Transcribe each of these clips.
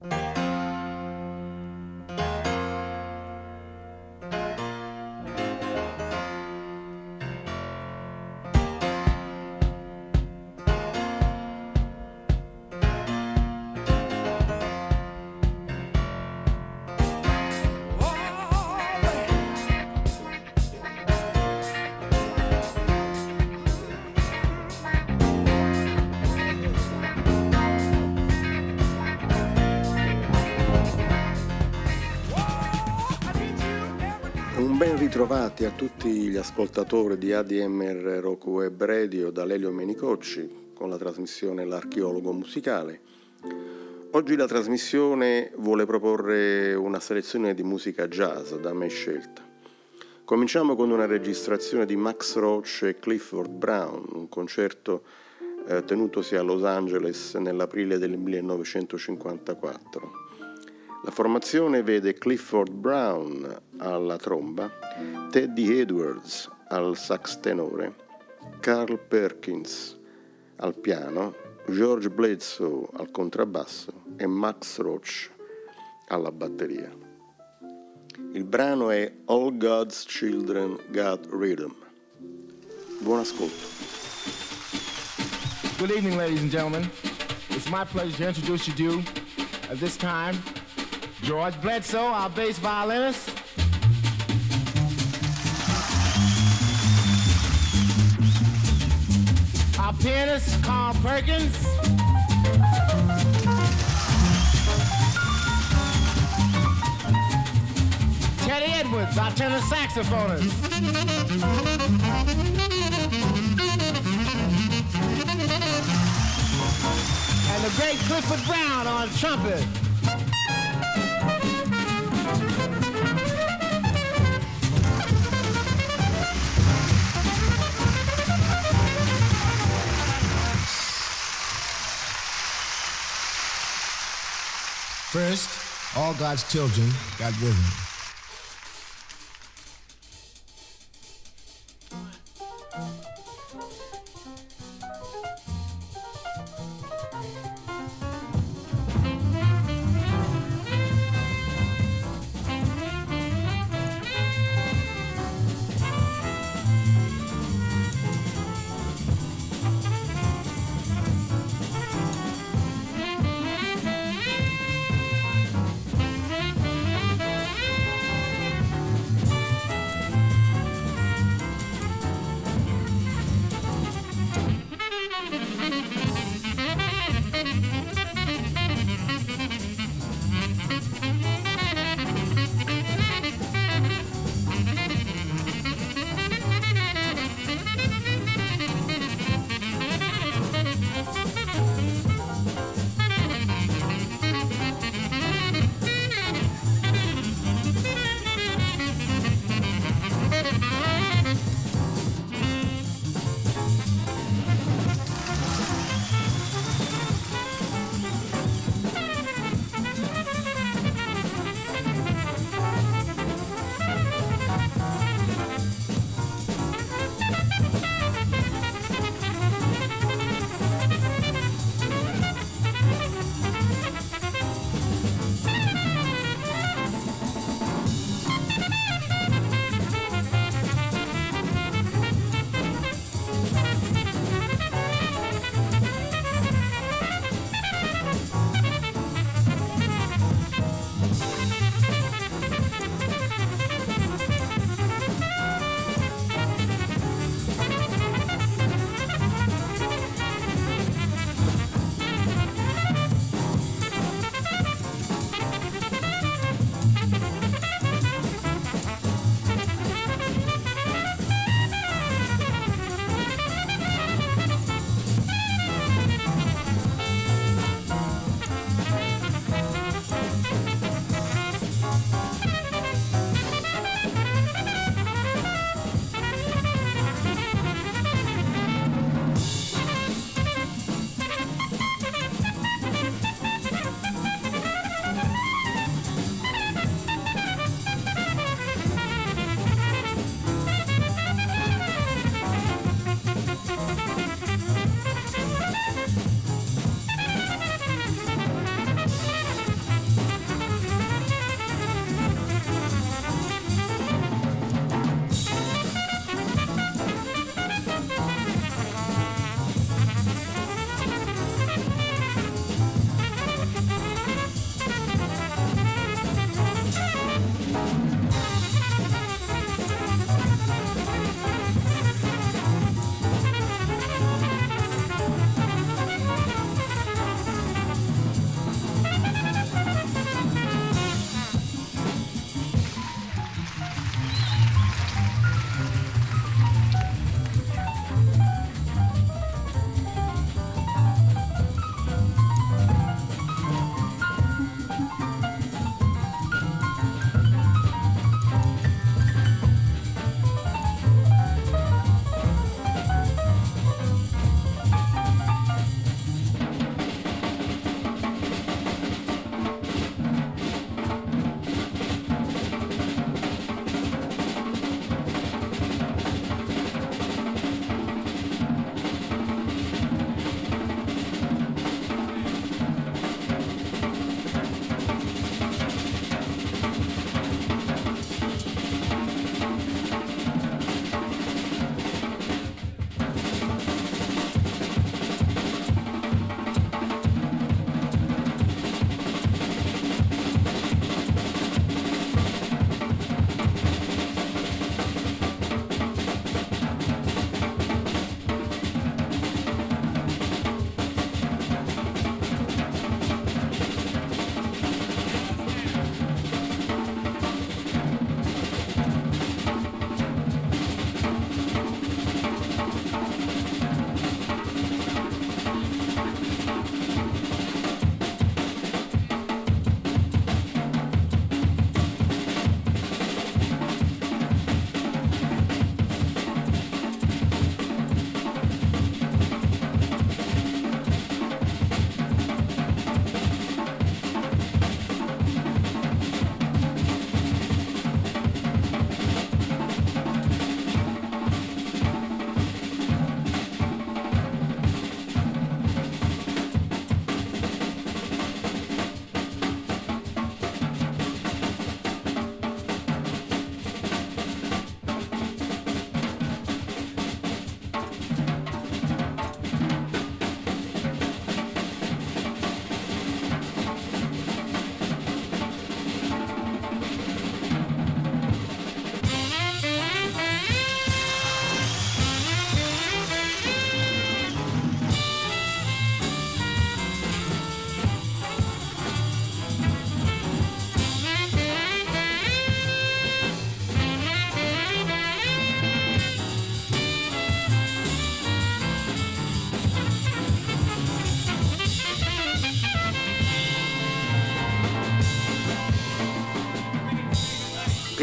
you ritrovati a tutti gli ascoltatori di ADMR Rock Web Radio da Lelio Menicocci con la trasmissione L'archeologo musicale. Oggi la trasmissione vuole proporre una selezione di musica jazz da me scelta. Cominciamo con una registrazione di Max Roach e Clifford Brown, un concerto eh, tenutosi a Los Angeles nell'aprile del 1954. La formazione vede Clifford Brown alla tromba, Teddy Edwards al sax tenore, Carl Perkins al piano, George Bledsoe al contrabbasso e Max Roach alla batteria. Il brano è All God's Children Got Rhythm. Buon ascolto. Good evening, ladies and gentlemen. It's my pleasure to introduce you to, at this time, George Bledsoe, our bass violinist. Our pianist, Carl Perkins. Teddy Edwards, our tenor saxophonist. And the great Clifford Brown on trumpet. First, all God's children got rhythm.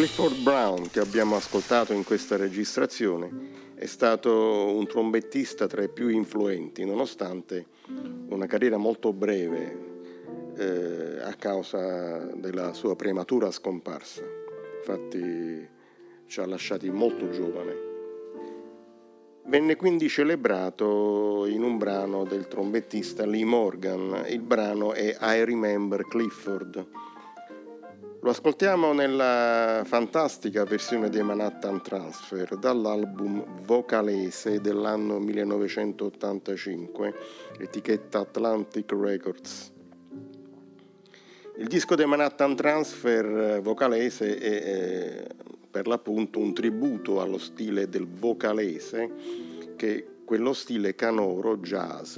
Clifford Brown, che abbiamo ascoltato in questa registrazione, è stato un trombettista tra i più influenti, nonostante una carriera molto breve eh, a causa della sua prematura scomparsa. Infatti ci ha lasciati molto giovane. Venne quindi celebrato in un brano del trombettista Lee Morgan. Il brano è I Remember Clifford lo ascoltiamo nella fantastica versione dei Manhattan Transfer dall'album Vocalese dell'anno 1985, etichetta Atlantic Records. Il disco dei Manhattan Transfer vocalese è per l'appunto un tributo allo stile del vocalese, che è quello stile canoro jazz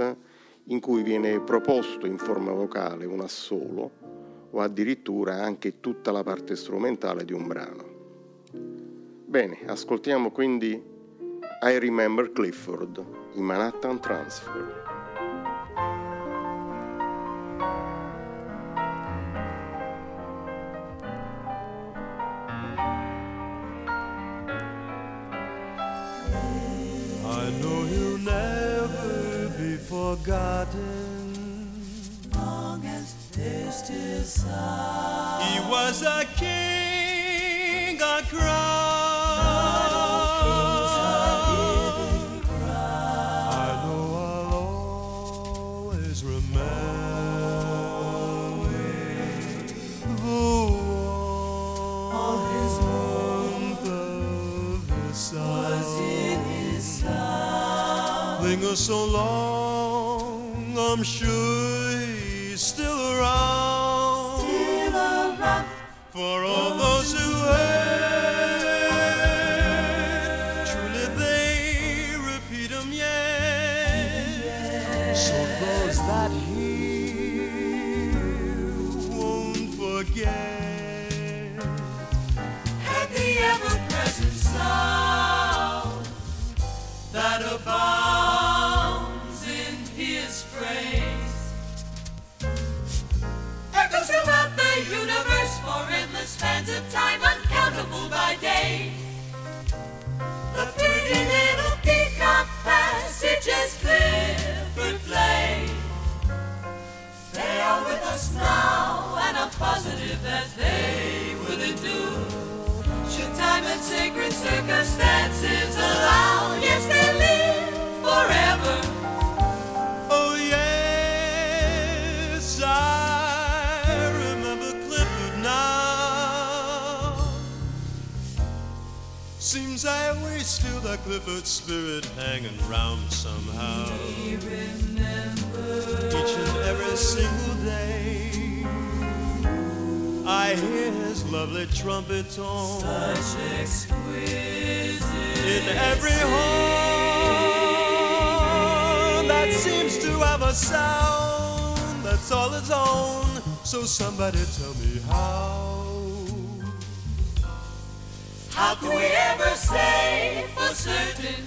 in cui viene proposto in forma vocale un assolo o addirittura anche tutta la parte strumentale di un brano. Bene, ascoltiamo quindi I Remember Clifford, in Manhattan Transfer. I know you'll never forgotten. He was a king a crown. Passages Clifford play. They are with us now, and I'm positive that they will endure. Should time and sacred circumstances allow, yes, they live forever. I always feel that Clifford spirit hanging round somehow. Each and every single day, I hear his lovely trumpet tone. Such exquisite in every horn that seems to have a sound that's all its own. So somebody tell me how. How can we ever say for certain?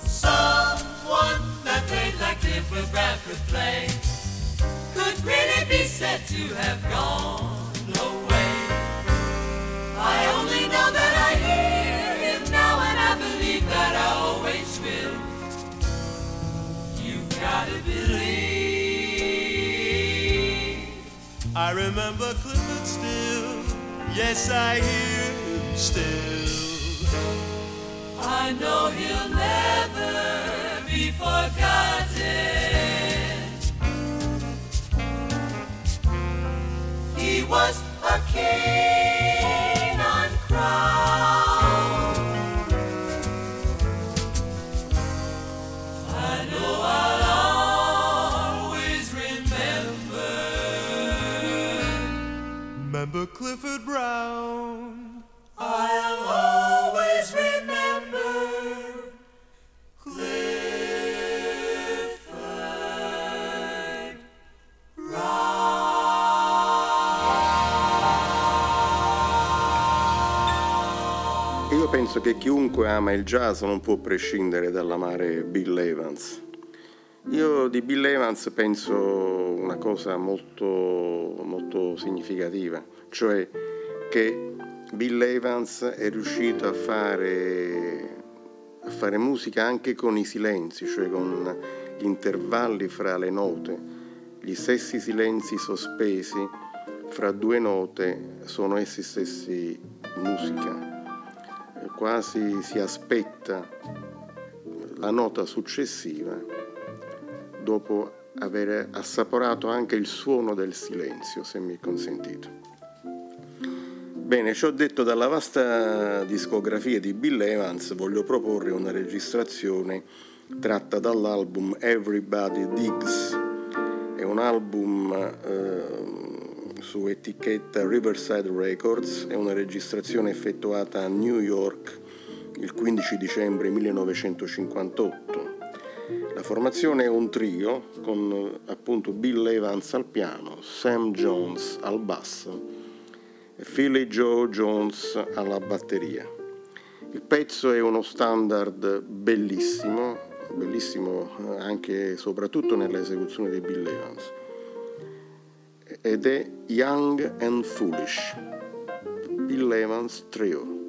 Someone that played like Clifford Bradford played could really be said to have gone away. I only know that I hear him now, and I believe that I always will. You've gotta believe. I remember. Yes, I hear him still. I know he'll never be forgotten. He was a king Clifford Brown? I'll always remember Clifford Io penso che chiunque ama il jazz non può prescindere dall'amare Bill Evans. Io di Bill Evans penso una cosa molto, molto significativa, cioè perché Bill Evans è riuscito a fare, a fare musica anche con i silenzi, cioè con gli intervalli fra le note, gli stessi silenzi sospesi fra due note sono essi stessi musica. Quasi si aspetta la nota successiva dopo aver assaporato anche il suono del silenzio, se mi è consentito. Bene, ciò detto dalla vasta discografia di Bill Evans, voglio proporre una registrazione tratta dall'album Everybody Digs. È un album eh, su etichetta Riverside Records, è una registrazione effettuata a New York il 15 dicembre 1958 la formazione è un trio con appunto Bill Evans al piano, Sam Jones al basso e Philly Joe Jones alla batteria. Il pezzo è uno standard bellissimo, bellissimo anche e soprattutto nell'esecuzione di Bill Evans ed è Young and Foolish, Bill Evans Trio.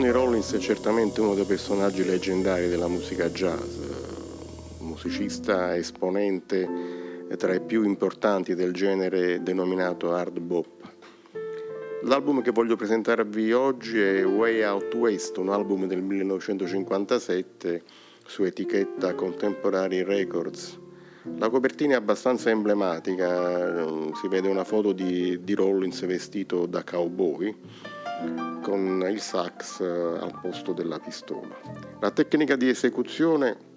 Sonny Rollins è certamente uno dei personaggi leggendari della musica jazz, musicista esponente tra i più importanti del genere denominato hard bop. L'album che voglio presentarvi oggi è Way Out West, un album del 1957 su etichetta Contemporary Records. La copertina è abbastanza emblematica, si vede una foto di, di Rollins vestito da cowboy con il sax al posto della pistola. La tecnica di esecuzione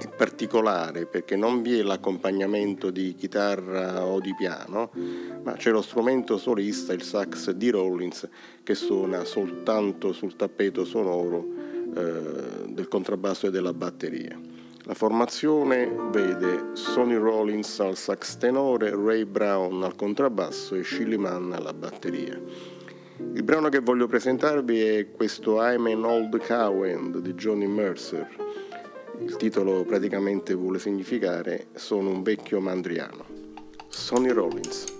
è particolare perché non vi è l'accompagnamento di chitarra o di piano, ma c'è lo strumento solista, il sax di Rollins, che suona soltanto sul tappeto sonoro eh, del contrabbasso e della batteria. La formazione vede Sonny Rollins al sax tenore, Ray Brown al contrabbasso e Shilly Mann alla batteria. Il brano che voglio presentarvi è questo I'm an Old Cowend di Johnny Mercer. Il titolo praticamente vuole significare Sono un vecchio mandriano. Sonny Rollins.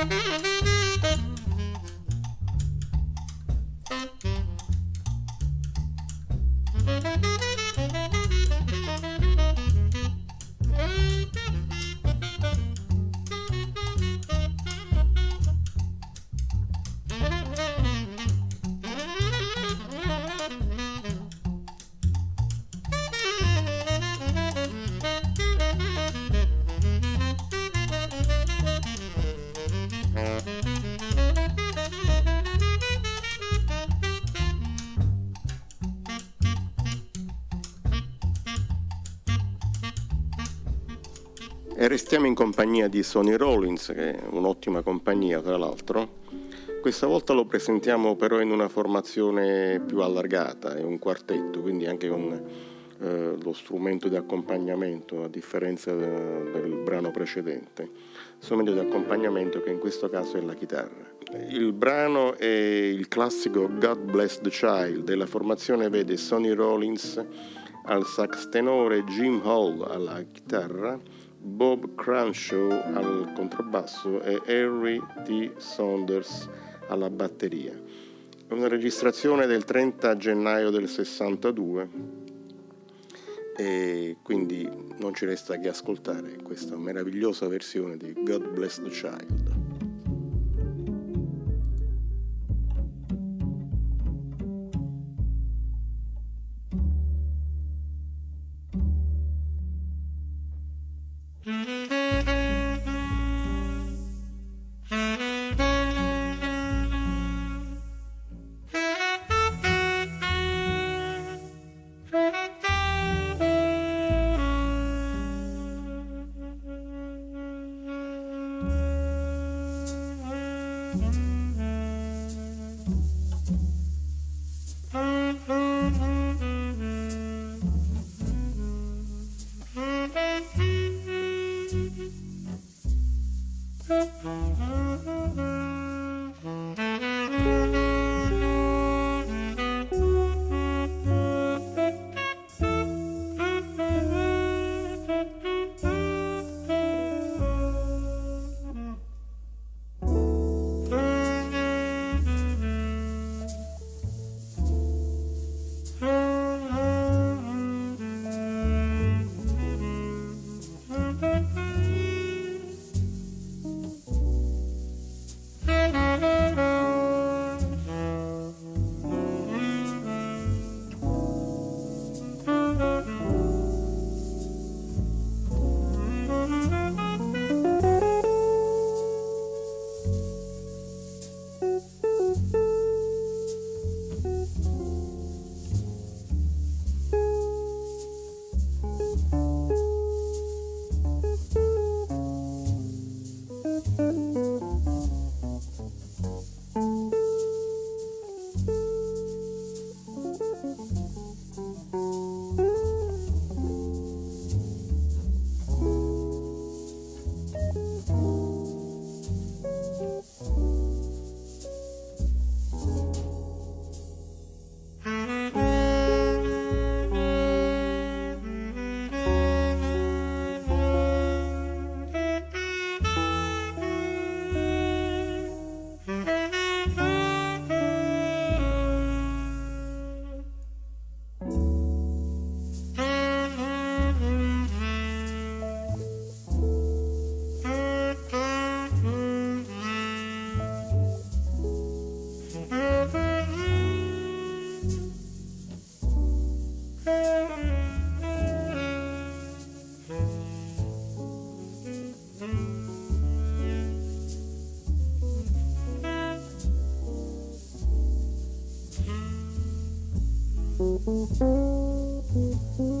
Mm-hmm. E restiamo in compagnia di Sonny Rollins, che è un'ottima compagnia tra l'altro. Questa volta lo presentiamo però in una formazione più allargata, è un quartetto, quindi anche con eh, lo strumento di accompagnamento, a differenza de, del brano precedente. Strumento di accompagnamento che in questo caso è la chitarra. Il brano è il classico God Bless the Child e la formazione vede Sonny Rollins al sax tenore, Jim Hall alla chitarra, Bob Crenshaw al contrabbasso e Harry T. Saunders alla batteria. Una registrazione del 30 gennaio del 62 e quindi non ci resta che ascoltare questa meravigliosa versione di God Bless the Child. Thank you.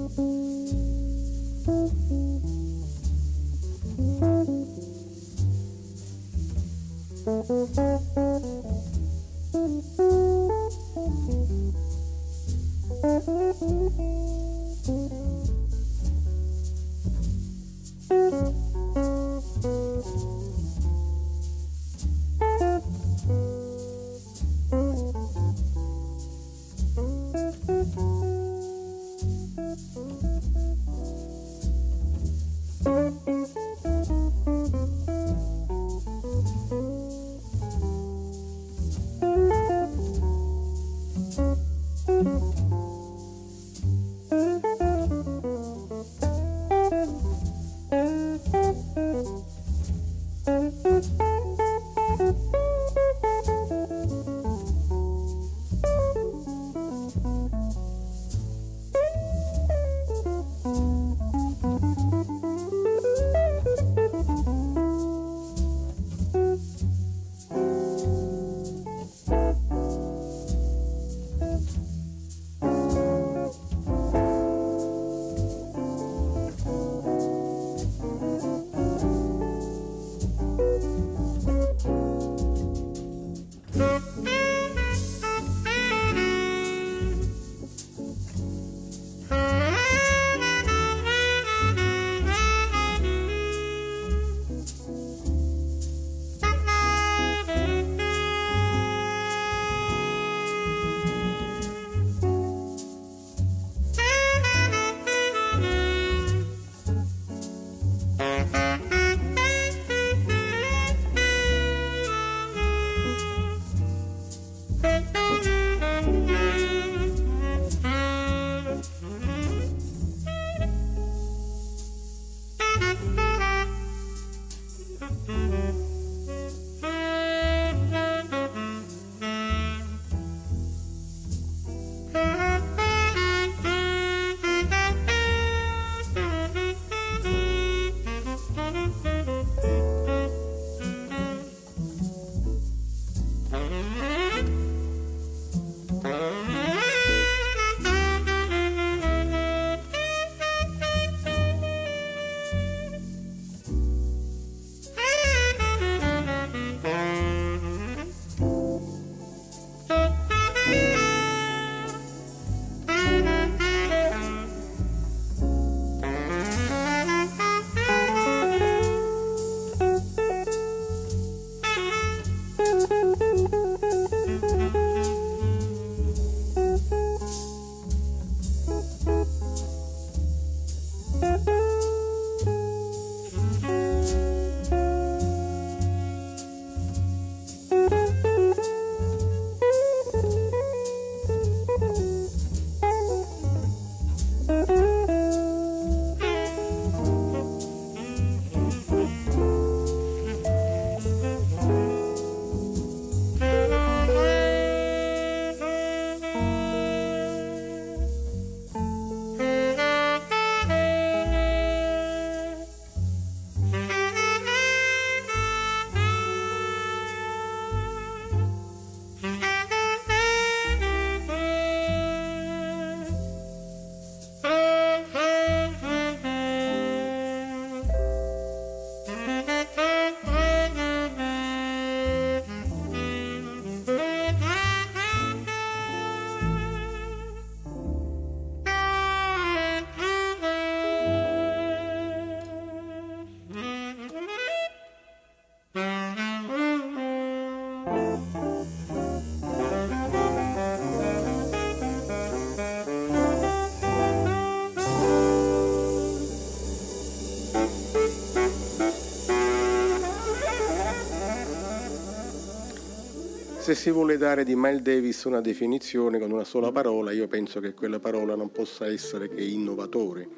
Se si vuole dare di Miles Davis una definizione con una sola parola, io penso che quella parola non possa essere che innovatore.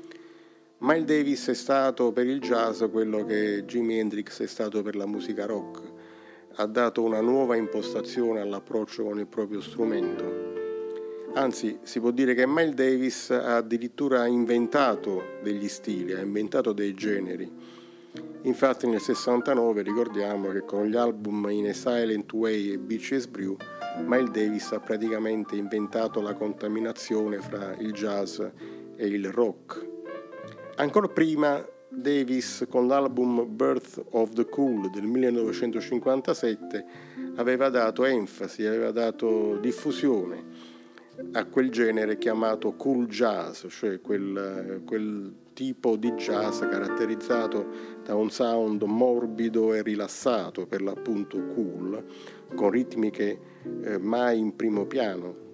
Miles Davis è stato per il jazz quello che Jimi Hendrix è stato per la musica rock. Ha dato una nuova impostazione all'approccio con il proprio strumento. Anzi, si può dire che Miles Davis ha addirittura inventato degli stili, ha inventato dei generi. Infatti nel 69 ricordiamo che con gli album In a Silent Way e Beaches Brew Miles Davis ha praticamente inventato la contaminazione fra il jazz e il rock. Ancora prima Davis con l'album Birth of the Cool del 1957 aveva dato enfasi, aveva dato diffusione a quel genere chiamato cool jazz, cioè quel, quel tipo di jazz caratterizzato da un sound morbido e rilassato, per l'appunto cool, con ritmiche eh, mai in primo piano.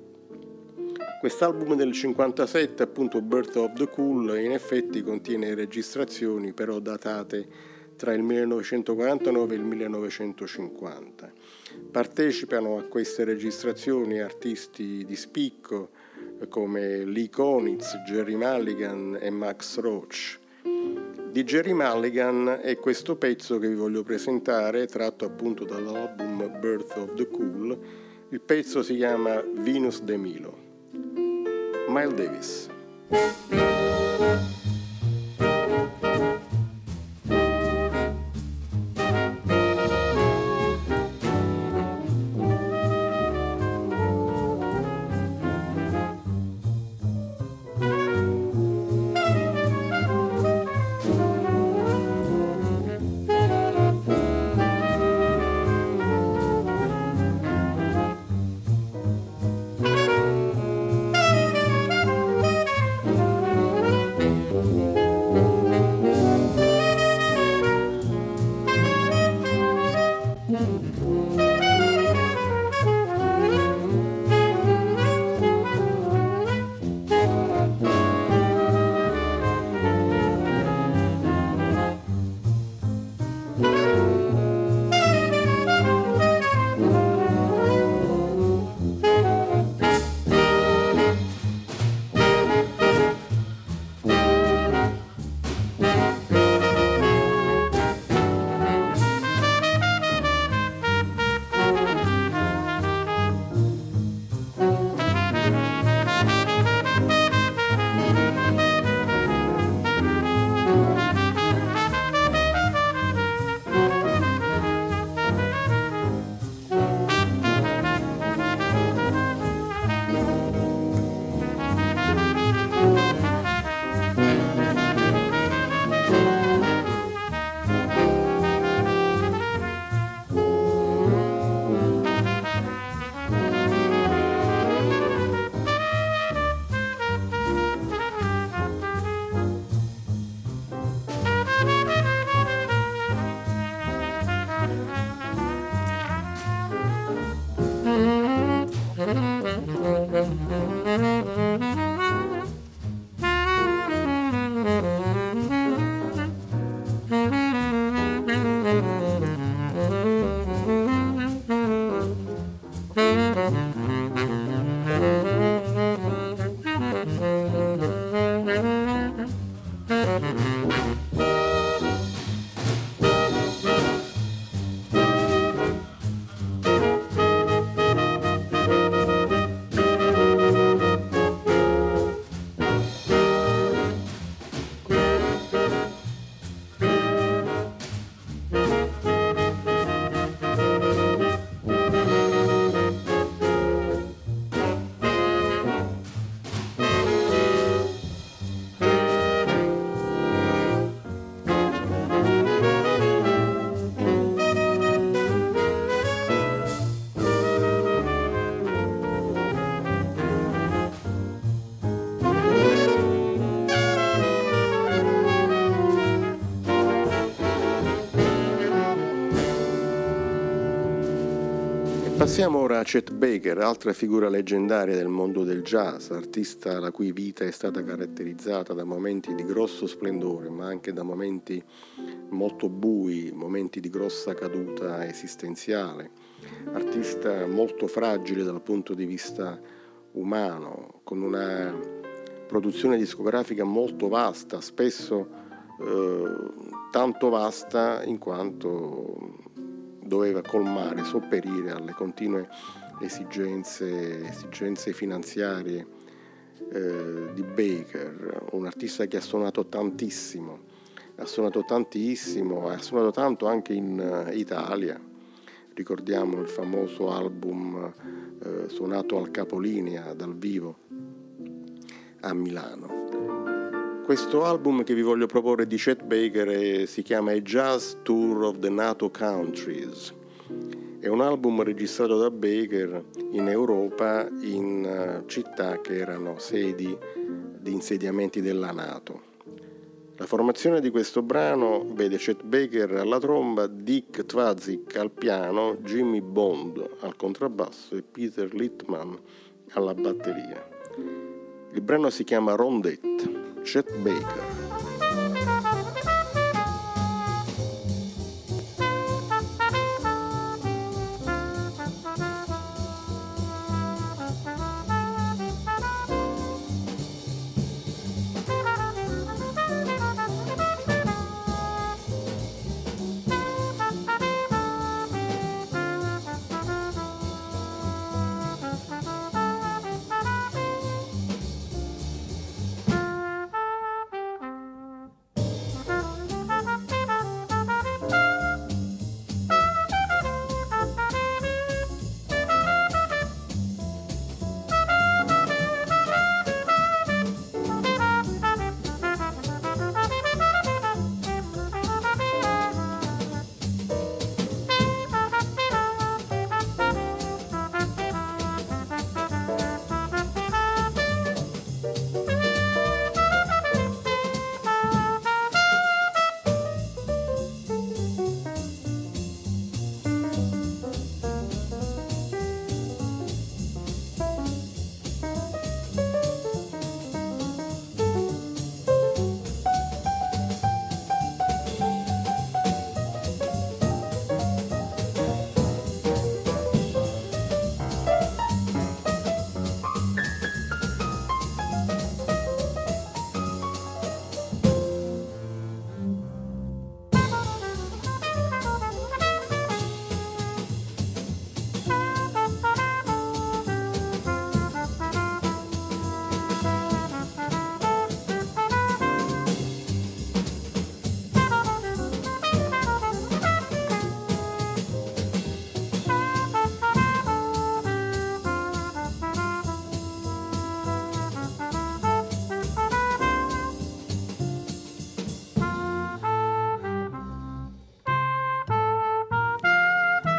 Quest'album del 57, appunto Birth of the Cool, in effetti contiene registrazioni però datate tra il 1949 e il 1950. Partecipano a queste registrazioni artisti di spicco come Lee Konitz, Jerry Mulligan e Max Roach. Di Jerry Mulligan è questo pezzo che vi voglio presentare, tratto appunto dall'album Birth of the Cool. Il pezzo si chiama Venus de Milo. Miles Davis. Passiamo ora a Chet Baker, altra figura leggendaria del mondo del jazz, artista la cui vita è stata caratterizzata da momenti di grosso splendore, ma anche da momenti molto bui, momenti di grossa caduta esistenziale. Artista molto fragile dal punto di vista umano, con una produzione discografica molto vasta, spesso eh, tanto vasta in quanto doveva colmare, sopperire alle continue esigenze, esigenze finanziarie eh, di Baker, un artista che ha suonato tantissimo, ha suonato tantissimo, ha suonato tanto anche in uh, Italia. Ricordiamo il famoso album eh, suonato al capolinea dal vivo a Milano. Questo album che vi voglio proporre di Chet Baker è, si chiama A Jazz Tour of the NATO Countries. È un album registrato da Baker in Europa in uh, città che erano sedi di insediamenti della Nato. La formazione di questo brano vede Chet Baker alla tromba, Dick Twazik al piano, Jimmy Bond al contrabbasso e Peter Littman alla batteria. Il brano si chiama Rondette, Chet Baker.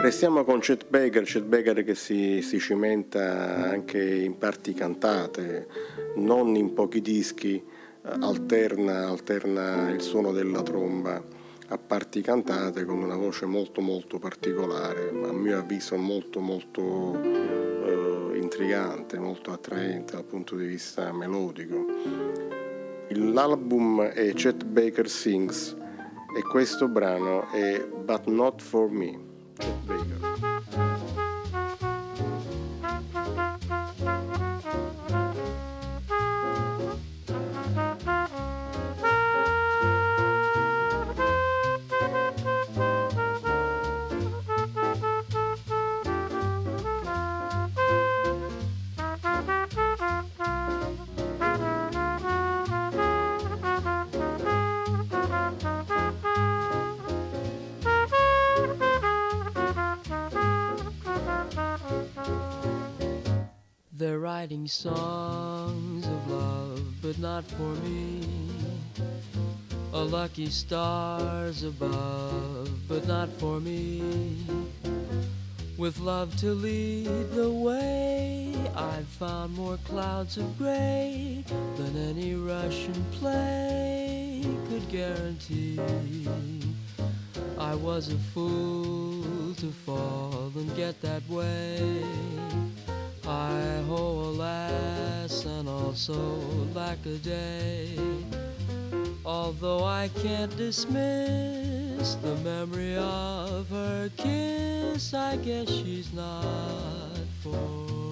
Restiamo con Chet Baker, Chet Baker che si, si, cimenta anche in parti cantate, non in pochi dischi, alterna, alterna il suono della tromba a parti cantate con una voce molto molto particolare, a mio avviso molto molto eh, intrigante, molto attraente dal punto di vista melodico. L'album è Chet Baker Sings e questo brano è But Not For Me. Tot. Songs of love, but not for me. A lucky stars above, but not for me. With love to lead the way, I've found more clouds of gray than any Russian play could guarantee. I was a fool to fall and get that way. Hi ho, alas, and also lack a day. Although I can't dismiss the memory of her kiss, I guess she's not for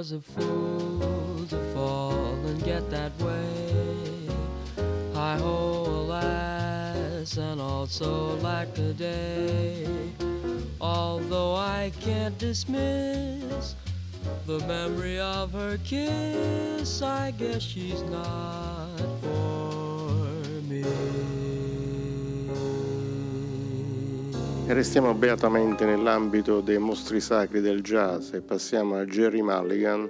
was a fool to fall and get that way. Hi ho, alas, and also lack a day. Although I can't dismiss the memory of her kiss, I guess she's not for me. Restiamo beatamente nell'ambito dei mostri sacri del jazz e passiamo a Jerry Mulligan,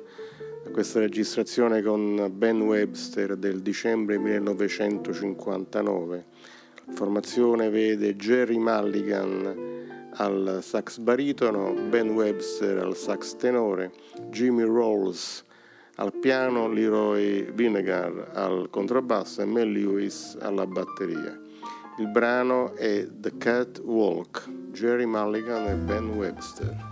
a questa registrazione con Ben Webster del dicembre 1959. La formazione vede Jerry Mulligan al sax baritono, Ben Webster al sax tenore, Jimmy Rolls al piano, Leroy Vinegar al contrabbasso e Mel Lewis alla batteria. Il brano è The Cat Walk, Jerry Mulligan e Ben Webster.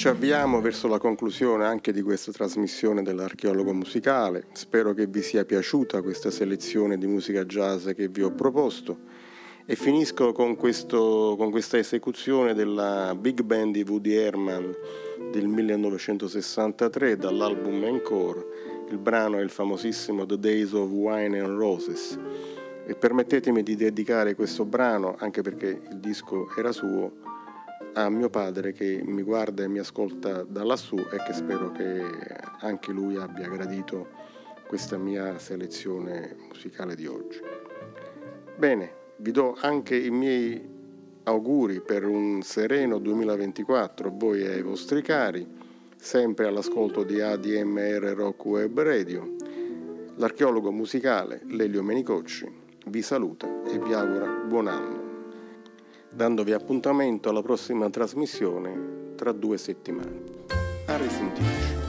Ci avviamo verso la conclusione anche di questa trasmissione dell'archeologo musicale. Spero che vi sia piaciuta questa selezione di musica jazz che vi ho proposto e finisco con, questo, con questa esecuzione della big band di Woody Herman del 1963 dall'album Encore. Il brano è il famosissimo The Days of Wine and Roses e permettetemi di dedicare questo brano, anche perché il disco era suo, a mio padre che mi guarda e mi ascolta da lassù e che spero che anche lui abbia gradito questa mia selezione musicale di oggi. Bene, vi do anche i miei auguri per un sereno 2024 a voi e ai vostri cari, sempre all'ascolto di ADMR Rock Web Radio. L'archeologo musicale Lelio Menicocci vi saluta e vi augura buon anno dandovi appuntamento alla prossima trasmissione tra due settimane. A risentirci.